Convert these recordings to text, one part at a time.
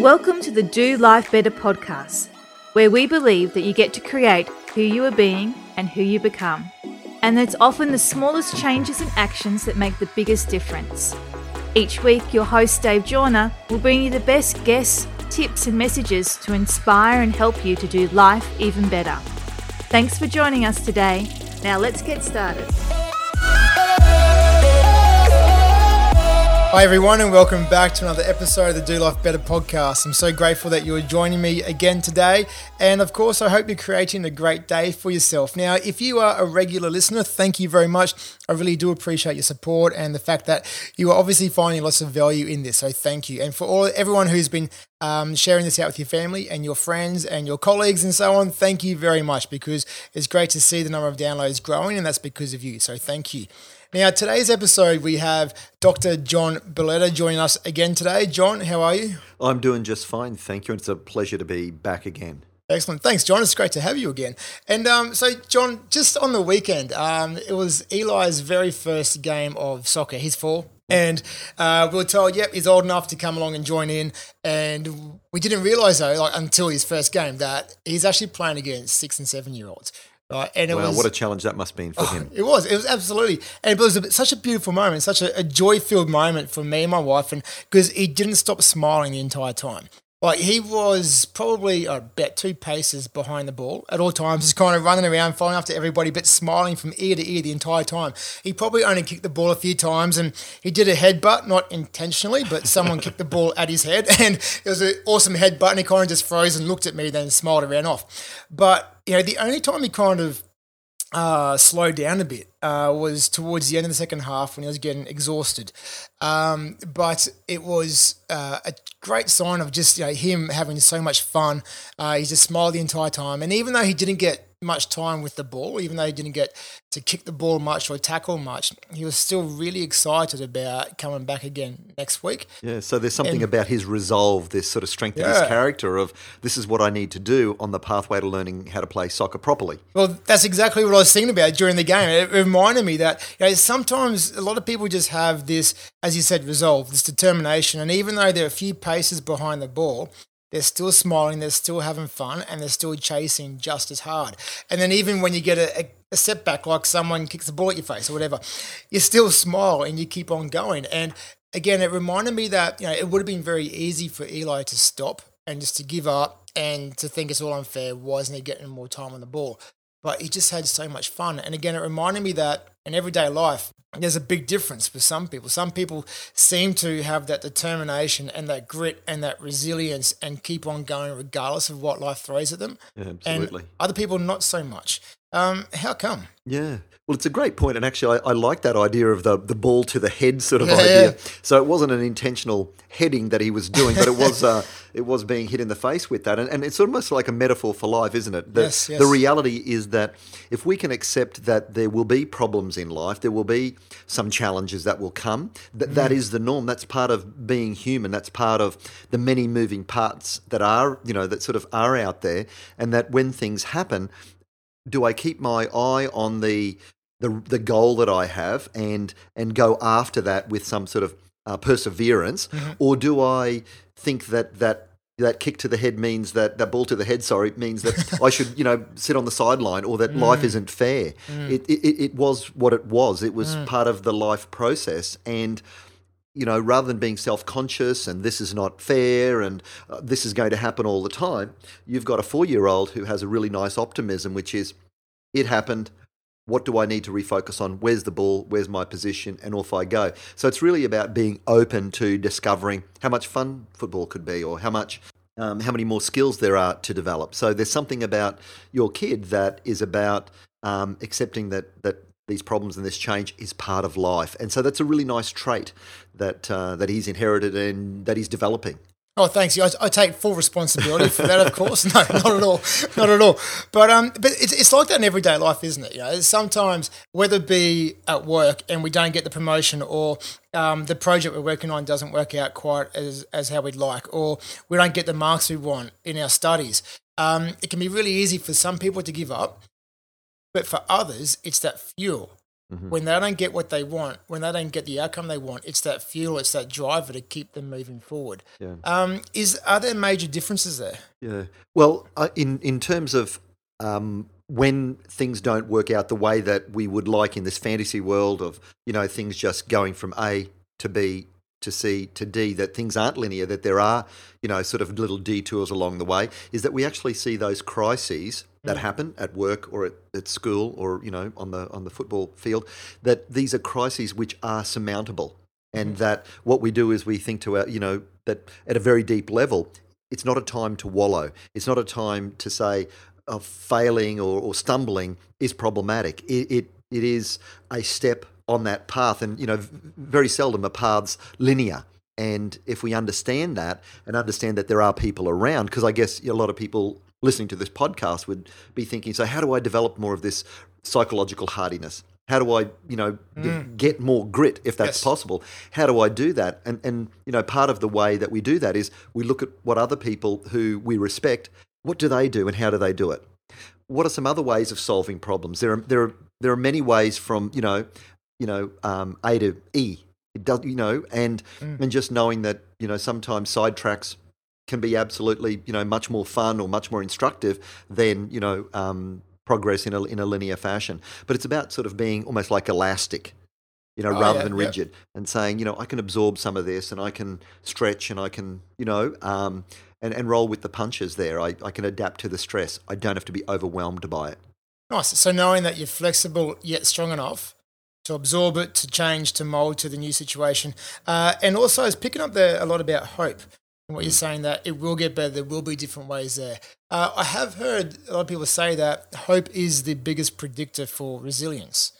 Welcome to the Do Life Better podcast, where we believe that you get to create who you are being and who you become. And it's often the smallest changes and actions that make the biggest difference. Each week, your host Dave Jorna will bring you the best guests, tips, and messages to inspire and help you to do life even better. Thanks for joining us today. Now let's get started. Hi, everyone, and welcome back to another episode of the Do Life Better podcast. I'm so grateful that you're joining me again today. And of course, I hope you're creating a great day for yourself. Now, if you are a regular listener, thank you very much. I really do appreciate your support and the fact that you are obviously finding lots of value in this. So, thank you. And for all everyone who's been um, sharing this out with your family and your friends and your colleagues and so on, thank you very much because it's great to see the number of downloads growing, and that's because of you. So, thank you. Now, today's episode, we have Dr. John Belletta joining us again today. John, how are you? I'm doing just fine, thank you. It's a pleasure to be back again. Excellent. Thanks, John. It's great to have you again. And um, so, John, just on the weekend, um, it was Eli's very first game of soccer. He's four. And uh, we were told, yep, he's old enough to come along and join in. And we didn't realise, though, like until his first game, that he's actually playing against six and seven year olds. Right, and it wow, was, what a challenge that must have been for oh, him. It was, it was absolutely, and it was a, such a beautiful moment, such a, a joy-filled moment for me and my wife, and because he didn't stop smiling the entire time. Like he was probably about two paces behind the ball at all times, just kind of running around, following after everybody, but smiling from ear to ear the entire time. He probably only kicked the ball a few times, and he did a headbutt, not intentionally, but someone kicked the ball at his head, and it was an awesome headbutt, and he kind of just froze and looked at me, then smiled and ran off. But you know, the only time he kind of uh, slowed down a bit uh, was towards the end of the second half when he was getting exhausted. Um, but it was uh, a great sign of just you know, him having so much fun. Uh, he just smiled the entire time. And even though he didn't get much time with the ball, even though he didn't get to kick the ball much or tackle much, he was still really excited about coming back again next week. Yeah, so there's something and, about his resolve, this sort of strength yeah. of his character of this is what I need to do on the pathway to learning how to play soccer properly. Well, that's exactly what I was thinking about during the game. It reminded me that you know, sometimes a lot of people just have this, as you said, resolve, this determination, and even though they're a few paces behind the ball, they're still smiling, they're still having fun, and they're still chasing just as hard. And then even when you get a, a, a setback, like someone kicks a ball at your face or whatever, you still smile and you keep on going. And again, it reminded me that you know it would have been very easy for Eli to stop and just to give up and to think it's all unfair. Why isn't he getting more time on the ball? But he just had so much fun. And again, it reminded me that in everyday life, there's a big difference for some people. Some people seem to have that determination and that grit and that resilience and keep on going regardless of what life throws at them. Yeah, absolutely. And other people, not so much. Um, how come? Yeah. Well, it's a great point, and actually, I, I, like that idea of the the ball to the head sort of yeah, idea. Yeah. So it wasn't an intentional heading that he was doing, but it was uh, it was being hit in the face with that, and, and it's almost like a metaphor for life, isn't it? The, yes, yes. the reality is that if we can accept that there will be problems in life, there will be some challenges that will come. That mm. that is the norm. That's part of being human. That's part of the many moving parts that are you know that sort of are out there, and that when things happen do I keep my eye on the the the goal that I have and and go after that with some sort of uh, perseverance, mm-hmm. or do I think that that that kick to the head means that that ball to the head, sorry, means that I should, you know, sit on the sideline or that mm. life isn't fair. Mm. It, it, it was what it was. It was mm. part of the life process. And, you know, rather than being self conscious and this is not fair and uh, this is going to happen all the time, you've got a four year old who has a really nice optimism, which is it happened. What do I need to refocus on? Where's the ball? Where's my position? And off I go. So it's really about being open to discovering how much fun football could be or how much um, how many more skills there are to develop. So there's something about your kid that is about um, accepting that that these problems and this change is part of life, and so that's a really nice trait that uh, that he's inherited and that he's developing. Oh, thanks. I, I, take full responsibility for that, of course. No, not at all, not at all. But um, but it's, it's like that in everyday life, isn't it? You know, sometimes whether it be at work and we don't get the promotion, or um, the project we're working on doesn't work out quite as as how we'd like, or we don't get the marks we want in our studies. Um, it can be really easy for some people to give up, but for others, it's that fuel when they don't get what they want, when they don't get the outcome they want, it's that fuel, it's that driver to keep them moving forward. Yeah. Um, is are there major differences there? Yeah. Well, uh, in in terms of um, when things don't work out the way that we would like in this fantasy world of you know things just going from A to B to C to D, that things aren't linear, that there are you know sort of little detours along the way, is that we actually see those crises that happen at work or at, at school or you know on the on the football field, that these are crises which are surmountable. And that what we do is we think to our, you know, that at a very deep level, it's not a time to wallow. It's not a time to say uh, failing or, or stumbling is problematic. It, it it is a step on that path, and you know, very seldom are paths linear. And if we understand that and understand that there are people around, because I guess a lot of people listening to this podcast would be thinking, so how do I develop more of this psychological hardiness? How do I, you know, g- get more grit if that's Yes. possible? How do I do that? And and you know, part of the way that we do that is we look at what other people who we respect, what do they do and how do they do it? What are some other ways of solving problems? There are there are there are many ways from you know, you know, um, A to E. It does, you know, and and just knowing that you know sometimes sidetracks can be absolutely you know much more fun or much more instructive than you know um, progress in a in a linear fashion. But it's about sort of being almost like elastic, you know, Oh, rather yeah, than yeah. rigid, and saying you know I can absorb some of this and I can stretch and I can you know um, and and roll with the punches there. I, I can adapt to the stress. I don't have to be overwhelmed by it. Nice. So knowing that you're flexible yet strong enough to absorb it, to change, to mold to the new situation, uh, and also is picking up there a lot about hope. And what you're saying that it will get better. There will be different ways there. Uh, I have heard a lot of people say that hope is the biggest predictor for resilience.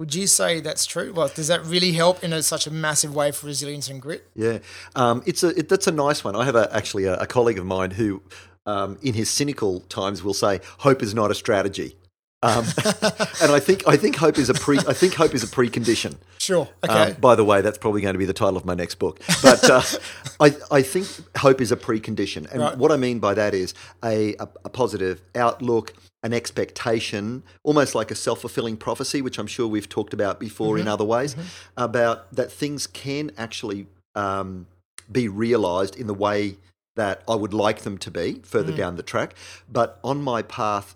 Would you say that's true? Like, does that really help in a, such a massive way for resilience and grit? Yeah, um, it's a it, that's a nice one. I have a, actually a, a colleague of mine who, um, in his cynical times, will say hope is not a strategy, um, and I think I think hope is a pre I think hope is a precondition. Sure. Um, Okay. by the way, that's probably going to be the title of my next book. But uh, I, I think hope is a precondition. And Right. what I mean by that is a, a, a positive outlook, an expectation, almost like a self fulfilling prophecy, which I'm sure we've talked about before in other ways, about that things can actually um, be realized in the way that I would like them to be further down the track. But on my path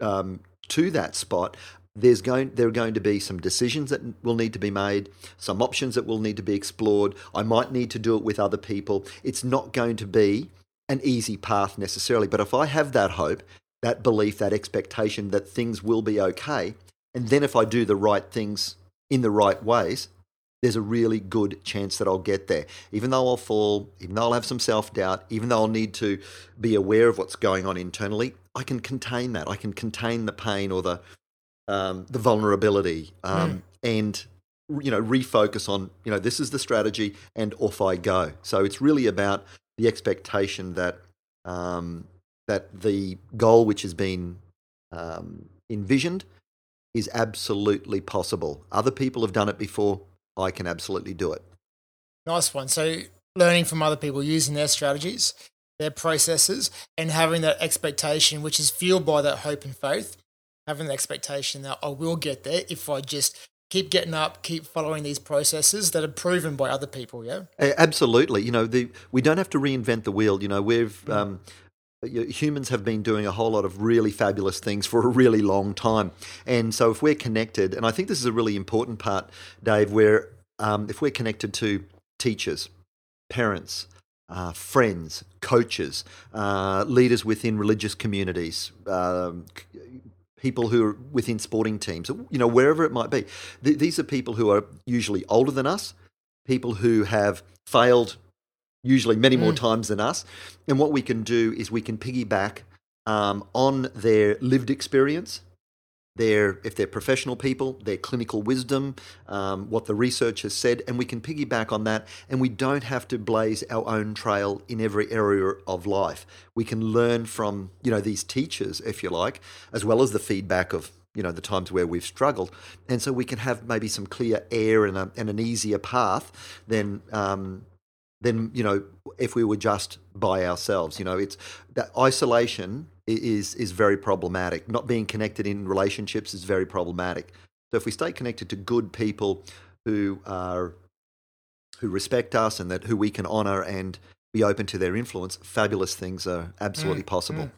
um, to that spot, there's going there are going to be some decisions that will need to be made, some options that will need to be explored. I might need to do it with other people. It's not going to be an easy path necessarily, but if I have that hope, that belief, that expectation that things will be okay, and then if I do the right things in the right ways, there's a really good chance that I'll get there. Even though I'll fall, even though I'll have some self doubt, even though I'll need to be aware of what's going on internally, I can contain that. I can contain the pain or the um, the vulnerability, um, and you know refocus on you know this is the strategy, and off I go. So it's really about the expectation that um, that the goal which has been um, envisioned is absolutely possible. Other people have done it before. I can absolutely do it. Nice one. So learning from other people, using their strategies, their processes, and having that expectation, which is fueled by that hope and faith, having the expectation that I will get there if I just keep getting up, keep following these processes that are proven by other people. Yeah. Absolutely. You know, the, we don't have to reinvent the wheel. You know, we've um, humans have been doing a whole lot of really fabulous things for a really long time, and so if we're connected, and I think this is a really important part, Dave, where um, if we're connected to teachers, parents. Uh, friends, coaches, uh, leaders within religious communities, um, people who are within sporting teams, you know, wherever it might be. Th- these are people who are usually older than us, people who have failed usually many more times than us. And what we can do is we can piggyback um, on their lived experience, their if they're professional people, their clinical wisdom, um, what the research has said, and we can piggyback on that. And we don't have to blaze our own trail in every area of life. We can learn from you know these teachers, if you like, as well as the feedback of you know the times where we've struggled, and so we can have maybe some clear air and, a, and an easier path than um, than you know if we were just by ourselves. You know, it's that isolation is is very problematic. Not being connected in relationships is very problematic. So if we stay connected to good people who are who respect us and that who we can honor and be open to their influence, fabulous things are absolutely mm, possible. Mm.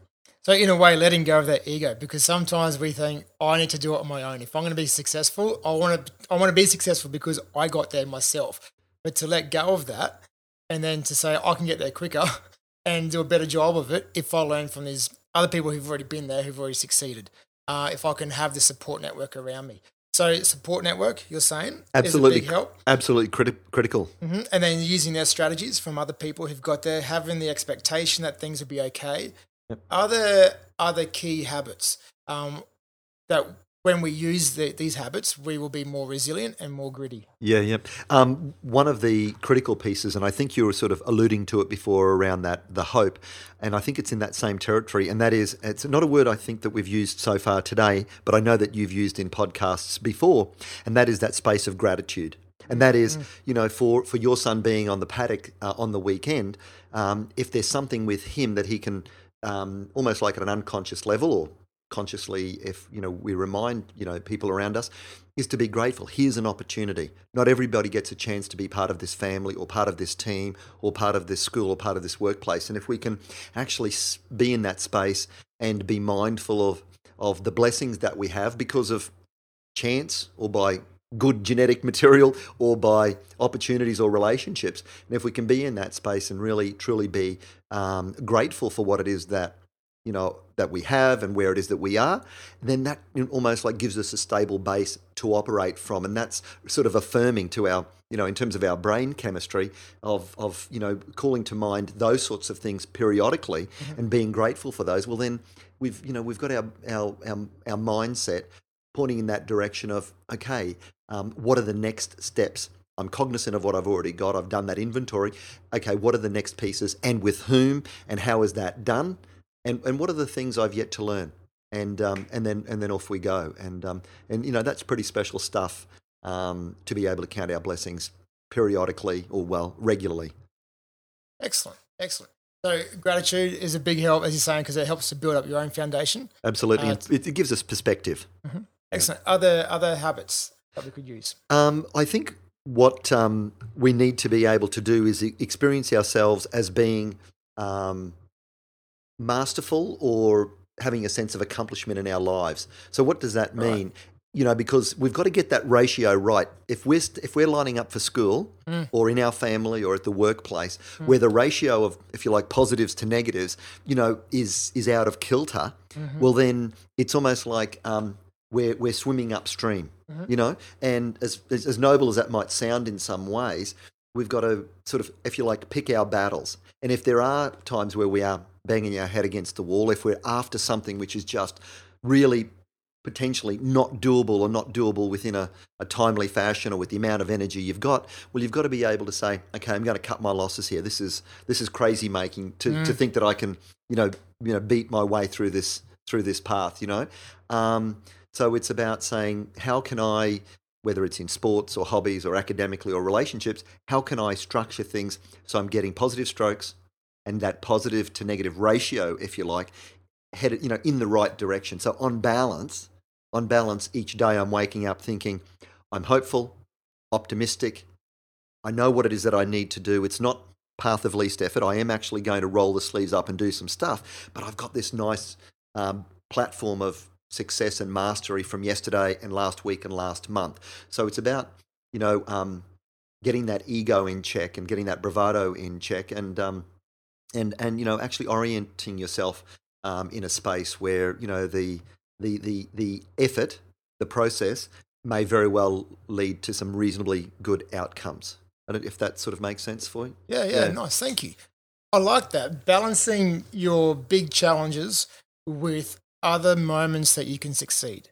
So in a way, letting go of that ego, because sometimes we think I need to do it on my own. If I'm going to be successful, I want to I want to be successful because I got there myself. But to let go of that, and then to say I can get there quicker and do a better job of it if I learn from these other people who've already been there, who've already succeeded. Uh, if I can have the support network around me. So support network, you're saying, Absolutely, is a big help. absolutely criti- critical. hmm And then using their strategies from other people who've got there, having the expectation that things will be okay. Are there other key habits um, that when we use the, these habits, we will be more resilient and more gritty? Yeah, yeah. Um, one of the critical pieces, and I think you were sort of alluding to it before around that, the hope, and I think it's in that same territory, and that is, it's not a word I think that we've used so far today, but I know that you've used in podcasts before, and that is that space of gratitude. And that is, you know, for, for your son being on the paddock uh, on the weekend, um, if there's something with him that he can um, almost like at an unconscious level or consciously if you know we remind you know people around us is to be grateful here's an opportunity not everybody gets a chance to be part of this family or part of this team or part of this school or part of this workplace and if we can actually be in that space and be mindful of of the blessings that we have because of chance or by good genetic material or by opportunities or relationships. And if we can be in that space and really truly be um, grateful for what it is that you know that we have and where it is that we are, then that almost like gives us a stable base to operate from, and that's sort of affirming to our you know in terms of our brain chemistry of of you know calling to mind those sorts of things periodically and being grateful for those. Well, then we've you know we've got our our our, our mindset pointing in that direction of okay, um, what are the next steps? I'm cognizant of what I've already got. I've done that inventory. Okay, what are the next pieces, and with whom, and how is that done, and and what are the things I've yet to learn, and um, and then and then off we go, and um, and you know that's pretty special stuff um, to be able to count our blessings periodically or well regularly. Excellent, excellent. So gratitude is a big help, as you're saying, because it helps to build up your own foundation. Absolutely, Uh, it, it gives us perspective. Excellent. Other other habits that we could use. Um, I think what um, we need to be able to do is experience ourselves as being um, masterful or having a sense of accomplishment in our lives. So, what does that Right. mean? You know, because we've got to get that ratio right. If we're st- if we're lining up for school Mm. or in our family or at the workplace, where the ratio of, if you like, positives to negatives, you know, is is out of kilter, Mm-hmm. well, then it's almost like um, we're we're swimming upstream. Mm-hmm. You know, and as, as as noble as that might sound in some ways, we've got to sort of, if you like, pick our battles. And if there are times where we are banging our head against the wall, if we're after something which is just really potentially not doable or not doable within a, a timely fashion or with the amount of energy you've got, well, you've got to be able to say, okay, I'm going to cut my losses here. This is this is crazy making to, to think that I can, you know, you know, beat my way through this through this path. You know, um, so it's about saying, how can I whether it's in sports or hobbies or academically or relationships, how can I structure things so I'm getting positive strokes and that positive to negative ratio, if you like, headed, you know, in the right direction. So on balance, on balance, each day I'm waking up thinking, I'm hopeful, optimistic. I know what it is that I need to do. It's not path of least effort. I am actually going to roll the sleeves up and do some stuff, but I've got this nice um, platform of success and mastery from yesterday and last week and last month. So it's about, you know, um, getting that ego in check and getting that bravado in check and, um, and, and, you know, actually orienting yourself um, in a space where, you know, the, the, the, the effort, the process may very well lead to some reasonably good outcomes. I don't if that sort of makes sense for you. Yeah, yeah, Yeah. nice. Thank you. I like that. Balancing your big challenges with other moments that you can succeed.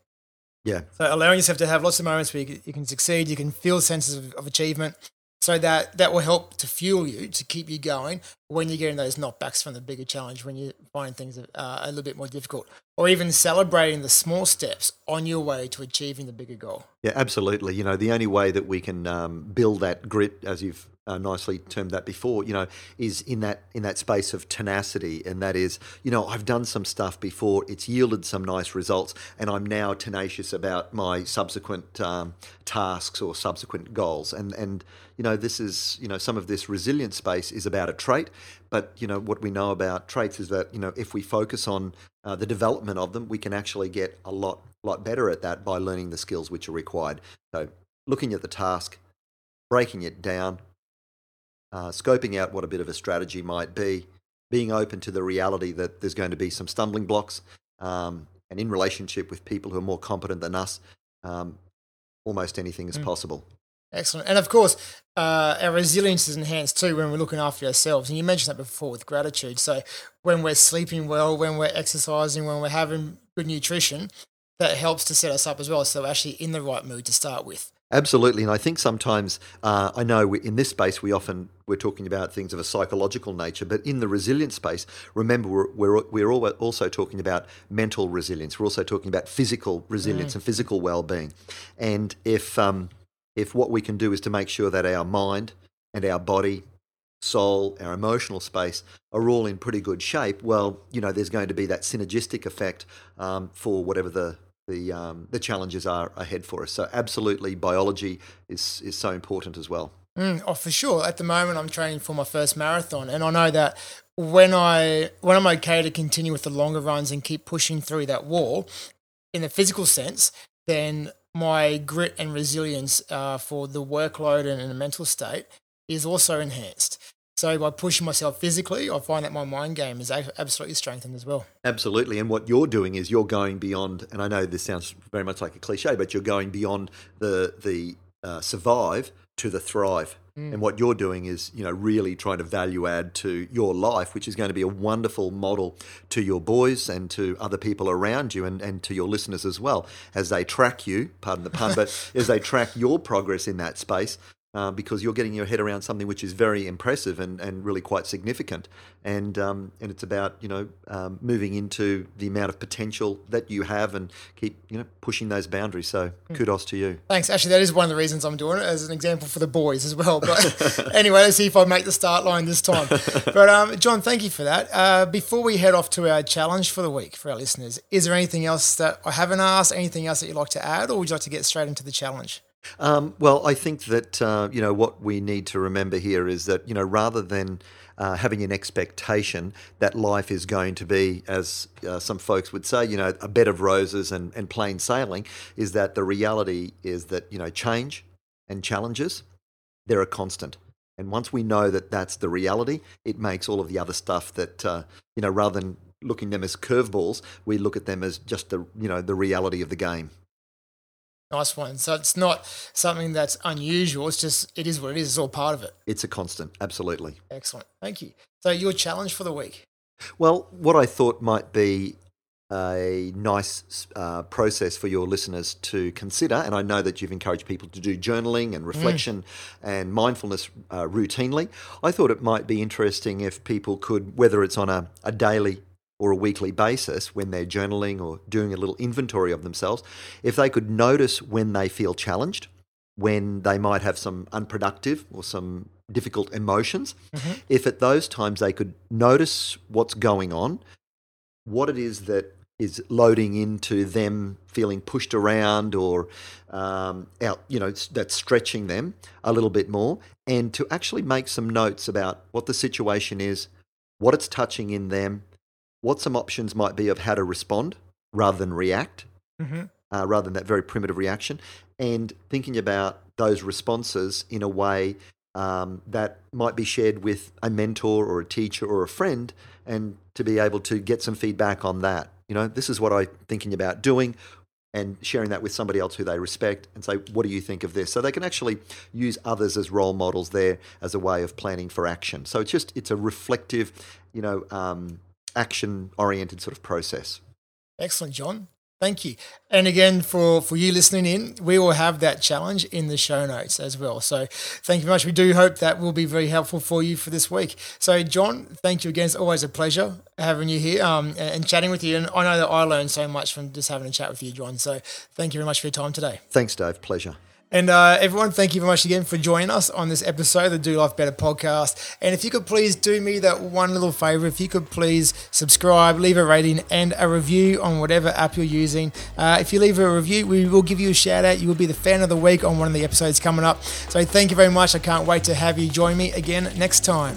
Yeah. So allowing yourself to have lots of moments where you can, you can succeed, you can feel senses of, of achievement. So that that will help to fuel you to keep you going when you're getting those knockbacks from the bigger challenge, when you find things uh, a little bit more difficult, or even celebrating the small steps on your way to achieving the bigger goal. Yeah, absolutely. You know, the only way that we can um, build that grit, as you've uh, nicely termed that before, you know, is in that in that space of tenacity, and that is, you know, I've done some stuff before, it's yielded some nice results, and I'm now tenacious about my subsequent um, tasks or subsequent goals, and and you know, this is you know, some of this resilient space is about a trait, but you know, what we know about traits is that you know, if we focus on uh, the development of them, we can actually get a lot lot better at that by learning the skills which are required. So, looking at the task, breaking it down uh, scoping out what a bit of a strategy might be, being open to the reality that there's going to be some stumbling blocks, um, and in relationship with people who are more competent than us, um, almost anything is mm. possible. Excellent. And of course, uh, our resilience is enhanced too when we're looking after ourselves. And you mentioned that before with gratitude. So when we're sleeping well, when we're exercising, when we're having good nutrition, that helps to set us up as well. So we're actually in the right mood to start with. Absolutely, and I think sometimes uh, I know in this space we often we're talking about things of a psychological nature, but in the resilience space, remember we're we're, we're also talking about mental resilience. We're also talking about physical resilience mm. and physical well-being, and if um, if what we can do is to make sure that our mind and our body soul, our emotional space are all in pretty good shape, well, you know, there's going to be that synergistic effect um, for whatever the the um, the challenges are ahead for us. So absolutely, biology is is so important as well. Mm, oh, for sure. At the moment, I'm training for my first marathon, and I know that when I when I'm okay to continue with the longer runs and keep pushing through that wall, in the physical sense, then my grit and resilience uh, for the workload and, and the mental state is also enhanced. So by pushing myself physically, I find that my mind game is absolutely strengthened as well. Absolutely. And what you're doing is you're going beyond, and I know this sounds very much like a cliche, but you're going beyond the, the uh, survive to the thrive. Mm. And what you're doing is, you know, really trying to value add to your life, which is going to be a wonderful model to your boys and to other people around you and, and to your listeners as well as they track you, pardon the pun, but as they track your progress in that space uh, because you're getting your head around something which is very impressive and, and really quite significant. And um, and it's about you know um, moving into the amount of potential that you have and keep you know pushing those boundaries. So hmm. kudos to you. Thanks. Actually, that is one of the reasons I'm doing it as an example for the boys as well. But anyway, let's see if I make the start line this time. But um, John, thank you for that. Uh, before we head off to our challenge for the week for our listeners, is there anything else that I haven't asked? Anything else that you'd like to add, or would you like to get straight into the challenge? Um, well, I think that uh, you know what we need to remember here is that you know rather than uh, having an expectation that life is going to be, as uh, some folks would say, you know, a bed of roses and, and plain sailing, is that the reality is that you know change and challenges they're a constant. And once we know that that's the reality, it makes all of the other stuff that uh, you know rather than looking them as curveballs, we look at them as just the you know the reality of the game. Nice one. So it's not something that's unusual. It's just, it is what it is. It's all part of it. It's a constant. Absolutely. Excellent. Thank you. So, your challenge for the week? Well, what I thought might be a nice uh, process for your listeners to consider, and I know that you've encouraged people to do journaling and mm. reflection mm. and mindfulness uh, routinely. I thought it might be interesting if people could, whether it's on a, a daily or a weekly basis when they're journaling or doing a little inventory of themselves, if they could notice when they feel challenged, when they might have some unproductive or some difficult emotions, mm-hmm. if at those times they could notice what's going on, what it is that is loading into them feeling pushed around or um, out, you know, that's stretching them a little bit more, and to actually make some notes about what the situation is, what it's touching in them, what some options might be of how to respond rather than react, mm-hmm. uh, rather than that very primitive reaction, and thinking about those responses in a way um, that might be shared with a mentor or a teacher or a friend, and to be able to get some feedback on that. You know, this is what I'm thinking about doing and sharing that with somebody else who they respect and say, what do you think of this? So they can actually use others as role models there as a way of planning for action. So it's just, it's a reflective, you know, um, action oriented sort of process. Excellent, John. Thank you. And again, for, for you listening in, we will have that challenge in the show notes as well. So thank you very much. We do hope that will be very helpful for you for this week. So, John, thank you again. It's always a pleasure having you here um, and chatting with you. And I know that I learned so much from just having a chat with you, John. So thank you very much for your time today. Thanks, Dave. Pleasure. And uh, everyone, thank you very much again for joining us on this episode of the Do Life Better podcast. And if you could please do me that one little favor, if you could please subscribe, leave a rating and a review on whatever app you're using. Uh, if you leave a review, we will give you a shout out. You will be the fan of the week on one of the episodes coming up. So thank you very much. I can't wait to have you join me again next time.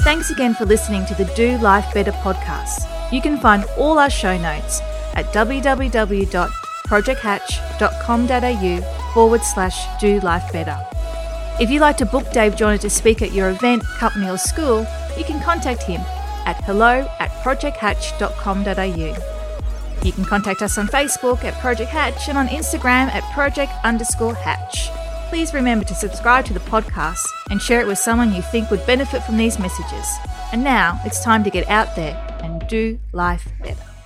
Thanks again for listening to the Do Life Better podcast. You can find all our show notes at www.projecthatch.com.au forward slash do life better. If you'd like to book Dave Jorna to speak at your event, company, or school, you can contact him at hello at projecthatch.com.au. You can contact us on Facebook at Project Hatch and on Instagram at project underscore hatch. Please remember to subscribe to the podcast and share it with someone you think would benefit from these messages. And now it's time to get out there and do life better.